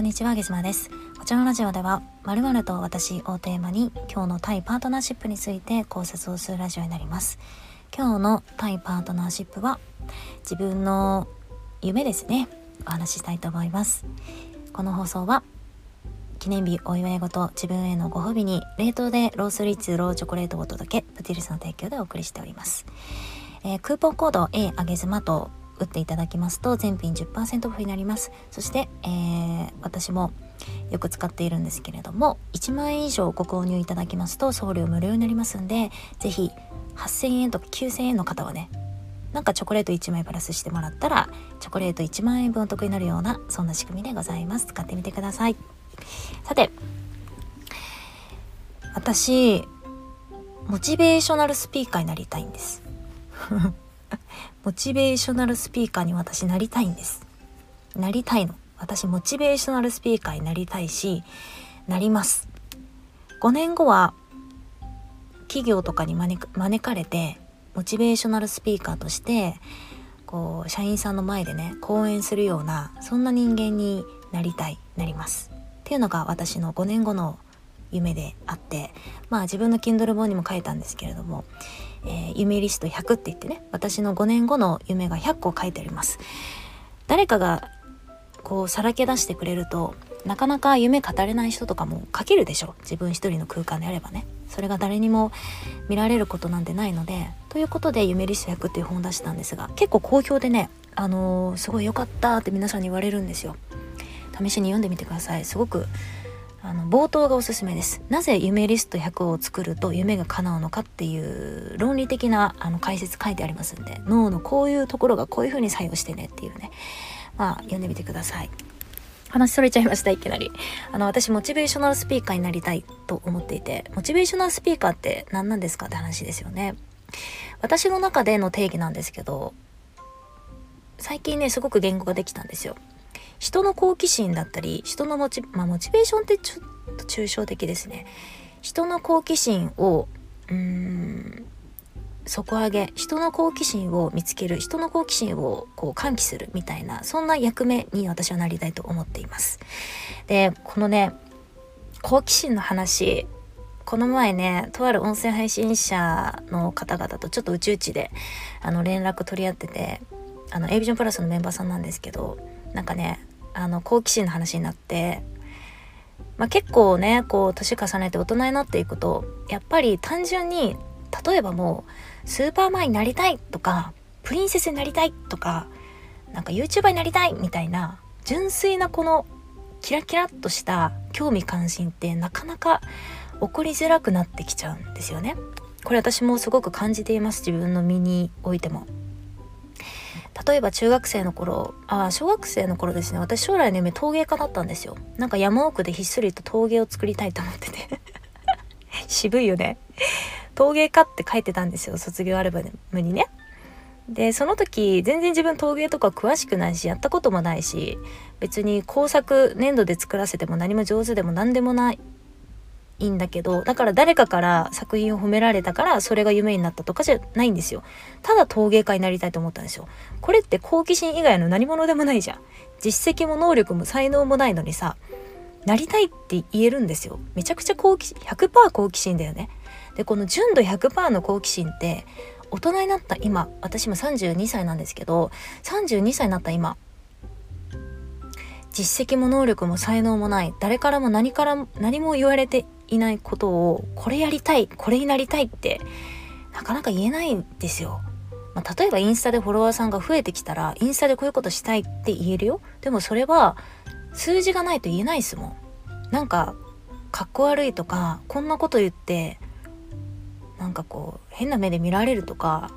こんにちは、ゲスマです。こちらのラジオでは、〇〇と私をテーマに、今日のタイパートナーシップについて考察をするラジオになります。今日のタイパートナーシップは、自分の夢ですね、お話ししたいと思います。この放送は、記念日お祝い事自分へのご褒美に冷凍でロースリッツローチョコレートをお届けプティルスの提供でお送りしております、えー、クーポンコード A あげずまと打っていただきますと全品10%オフになります。そして、えー、私もよく使っているんですけれども1万円以上ご購入いただきますと送料無料になりますんで是非8000円とか9000円の方はねなんかチョコレート1枚プラスしてもらったらチョコレート1万円分お得になるようなそんな仕組みでございます。使ってみてください。さて私モチベーショナルスピーカーになりたいんです。モチベーショナルスピーカーに私なりたいんです。なりたいの。私モチベーショナルスピーカーになりたいし、なります。5年後は企業とかに招かれてモチベーショナルスピーカーとしてこう社員さんの前でね講演するようなそんな人間になりたいなりますっていうのが私の5年後の夢であってまあ自分の Kindle 本にも書いたんですけれども、えー、夢リスト100って言ってね私の5年後の夢が100個書いてあります。誰かがこうさらけ出してくれるとなかなか夢語れない人とかも書けるでしょ自分一人の空間であればね。それが誰にも見られることなんてないのでということで「夢リスト100」っていう本を出したんですが結構好評でねあのー、すごい良かったって皆さんに言われるんですよ。試しに読んでみてください。すごくあの冒頭がおすすめです。なぜ夢リスト100を作ると夢が叶うのかっていう論理的なあの解説書いてありますんで脳のこういうところがこういう風に作用してねっていうね。まあ読んでみてください。話それちゃいましたいきなり。あの私モチベーショナルスピーカーになりたいと思っていてモチベーショナルスピーカーって何なんですかって話ですよね。私の中での定義なんですけど最近ねすごく言語ができたんですよ。人の好奇心だったり人のモチ,、まあ、モチベーションってちょっと抽象的ですね。人の好奇心をうーん底上げ人の好奇心を見つける人の好奇心をこう喚起するみたいなそんな役目に私はなりたいと思っています。でこのね好奇心の話この前ねとある音声配信者の方々とちょっとうちうちであの連絡取り合っててあの a ビジョンプラスのメンバーさんなんですけどなんかねあの好奇心の話になって、まあ、結構ねこう年重ねて大人になっていくとやっぱり単純に例えばもうスーパーマンになりたいとかプリンセスになりたいとかなんか YouTuber になりたいみたいな純粋なこのキラキラっとした興味関心ってなかなか起こりづらくなってきちゃうんですよね。これ私もすごく感じています自分の身においても。例えば中学生の頃あ小学生の頃ですね。私将来の夢陶芸家だったんですよ。なんか山奥でひっそりと陶芸を作りたいと思ってて。渋いよね。陶芸家って書いてたんですよ卒業アルバムにね。でその時全然自分陶芸とか詳しくないしやったこともないし別に工作粘土で作らせても何も上手でも何でもないいんだけどだから誰かから作品を褒められたからそれが夢になったとかじゃないんですよ。ただ陶芸家になりたいと思ったんですよ。これって好奇心以外の何者でもないじゃん。実績も能力も才能もないのにさなりたいって言えるんですよ。めちゃくちゃ好奇心100%好奇心だよね。でこの純度100%の好奇心って大人になった今私も32歳なんですけど32歳になった今実績も能力も才能もない誰からも何からも何も言われていないことをこれやりたいこれになりたいってなかなか言えないんですよ。まあ、例えばインスタでフォロワーさんが増えてきたらインスタでこういうことしたいって言えるよ。でもそれは数字がないと言えないですもん。なんかかっこ悪いとかこんなこと言ってなんかこう変な目で見られるとか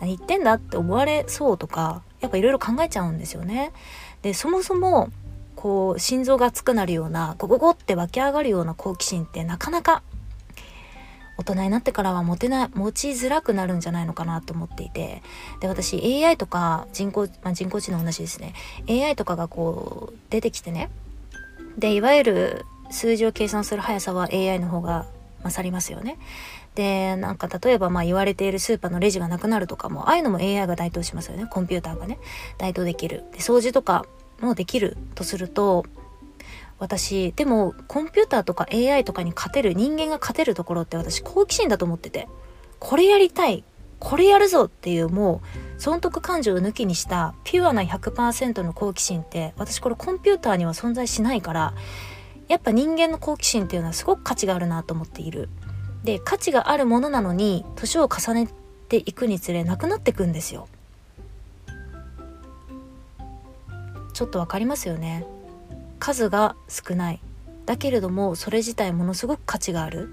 何言ってんだって思われそうとかやっぱいろいろ考えちゃうんですよね。でそもそもこう心臓が熱くなるようなゴゴゴって湧き上がるような好奇心ってなかなか大人になってからは持てない持ちづらくなるんじゃないのかなと思っていて。で私 AI とか人工、まあ、人工知能同じですね。AI とかがこう出てきてね。でいわゆる数字を計算する速さは AI の方が勝りますよね。でなんか例えばまあ言われているスーパーのレジがなくなるとかもああいうのも AI が代答しますよね。コンピューターがね。代答できる。で掃除とかもできるとすると私でもコンピューターとか AI とかに勝てる人間が勝てるところって私好奇心だと思っててこれやりたいこれやるぞっていうもう損得感情を抜きにしたピュアな100%の好奇心って私これコンピューターには存在しないからやっぱ人間の好奇心っていうのはすごく価値があるなと思っている。で価値があるものなのに年を重ねていくにつれなくなっていくんですよ。ちょっとわかりますよね。数が少ない。だけれどもそれ自体ものすごく価値がある。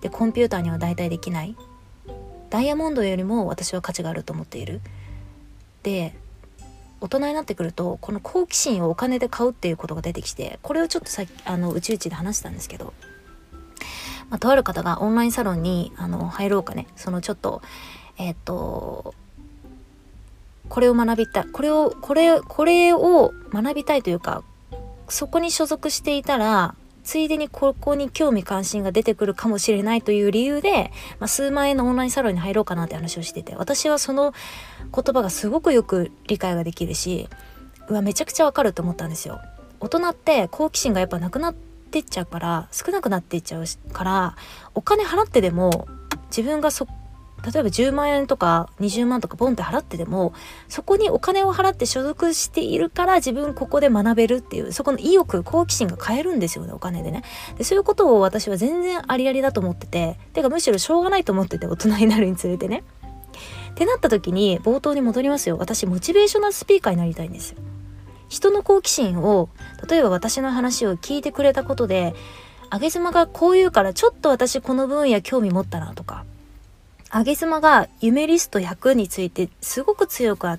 でコンピューターには代替できない。ダイヤモンドよりも私は価値があると思っている。で大人になってくるとこの好奇心をお金で買うっていうことが出てきてこれをちょっとさっきあのうちうちで話したんですけど、まあ、とある方がオンラインサロンにあの入ろうかね。そのちょっとえっ、とこれを学びたいこれをこれこれを学びたいというかそこに所属していたらついでにここに興味関心が出てくるかもしれないという理由で、まあ、数万円のオンラインサロンに入ろうかなって話をしてて私はその言葉がすごくよく理解ができるしうわめちゃくちゃわかると思ったんですよ。大人って好奇心がやっぱなくなってっちゃうから少なくなっていっちゃうからお金払ってでも自分がそ例えば10万円とか20万とかボンって払ってでもそこにお金を払って所属しているから自分ここで学べるっていうそこの意欲好奇心が買えるんですよねお金でね。でそういうことを私は全然ありありだと思ってててかむしろしょうがないと思ってて大人になるにつれてね。ってなった時に冒頭に戻りますよ。私モチベーショナルスピーカーになりたいんですよ。人の好奇心を例えば私の話を聞いてくれたことであげ妻がこう言うからちょっと私この分野興味持ったなとかあげ妻が夢リスト100についてすごく強くあ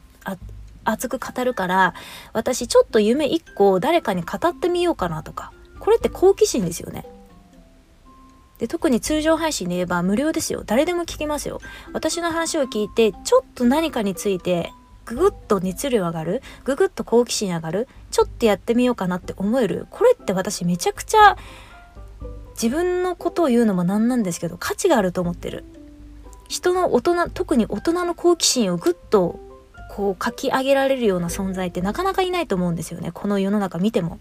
熱く語るから私ちょっと夢1個を誰かに語ってみようかなとか。これって好奇心ですよね。で特に通常配信で言えば無料ですよ。誰でも聞きますよ。私の話を聞いてちょっと何かについてググッと熱量上がるググッと好奇心上がるちょっとやってみようかなって思える。これって私めちゃくちゃ自分のことを言うのもなんなんですけど価値があると思ってる。人の大人特に大人の好奇心をぐっとこう書き上げられるような存在ってなかなかいないと思うんですよね。この世の中見ても。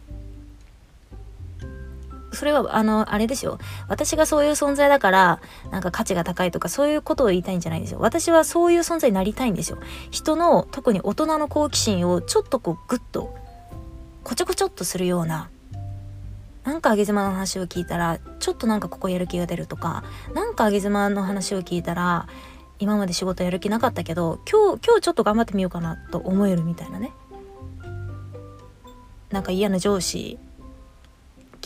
それはあのあれですよ私がそういう存在だからなんか価値が高いとかそういうことを言いたいんじゃないんですよ。私はそういう存在になりたいんですよ。人の特に大人の好奇心をちょっとこうグッとこちょこちょっとするようななんかあげ妻の話を聞いたらちょっとなんかここやる気が出るとかなんかあげ妻の話を聞いたら今まで仕事やる気なかったけど今日今日ちょっと頑張ってみようかなと思えるみたいなね。なんか嫌な上司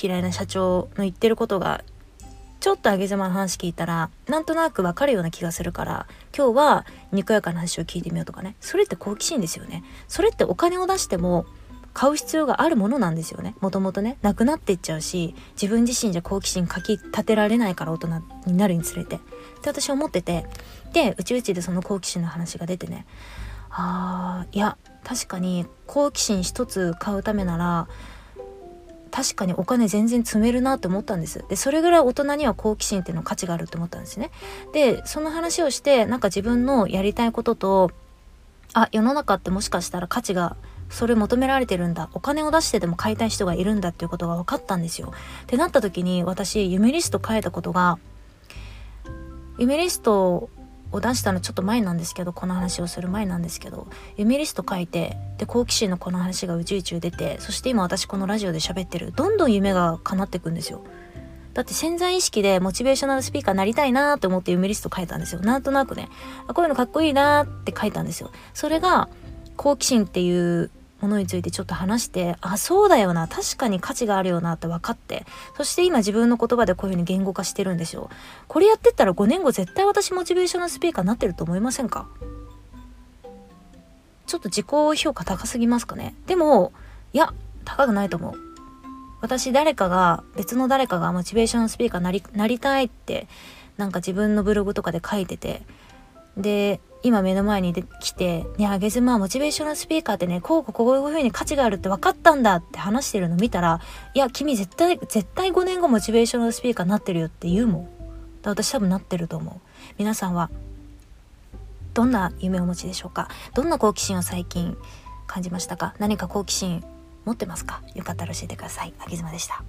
嫌いな社長の言ってることがちょっとあげ妻の話聞いたらなんとなくわかるような気がするから今日はにこやかな話を聞いてみようとかね。それって好奇心ですよね。それってお金を出しても買う必要があるものなんですよね。もともとね。なくなっていっちゃうし自分自身じゃ好奇心かき立てられないから大人になるにつれて。って私は思ってて。でうちうちでその好奇心の話が出てね。あーいや確かに好奇心一つ買うためなら確かにお金全然積めるなって思ったんです。でそれぐらい大人には好奇心っていうの価値があるって思ったんですね。でその話をしてなんか自分のやりたいこととあ世の中ってもしかしたら価値がそれ求められてるんだお金を出してでも買いたい人がいるんだっていうことが分かったんですよ。ってなった時に私夢リスト変えたことが夢リストを出したのちょっと前なんですけどこの話をする前なんですけど夢リスト書いてで好奇心のこの話が宇宙中出てそして今私このラジオで喋ってるどんどん夢が叶っていくんですよ。だって潜在意識でモチベーショナルスピーカーになりたいなって思って夢リスト書いたんですよ。なんとなくね。あこういうのかっこいいなって書いたんですよ。それが好奇心っていうものについてちょっと話してあそうだよな確かに価値があるよなって分かってそして今自分の言葉でこういうふうに言語化してるんですよこれやってったら5年後絶対私モチベーションのスピーカーになってると思いませんか？ちょっと自己評価高すぎますかね？でもいや高くないと思う。私誰かが別の誰かがモチベーションのスピーカーなりなりたいってなんか自分のブログとかで書いててで今目の前に来て「ねあげずまモチベーションのスピーカーってねこうこうこういう風に価値があるって分かったんだ」って話してるの見たら「いや君絶対絶対5年後モチベーションのスピーカーになってるよ」って言うもん。私多分なってると思う。皆さんはどんな夢をお持ちでしょうか？どんな好奇心を最近感じましたか？何か好奇心持ってますか？よかったら教えてください。あきずまでした。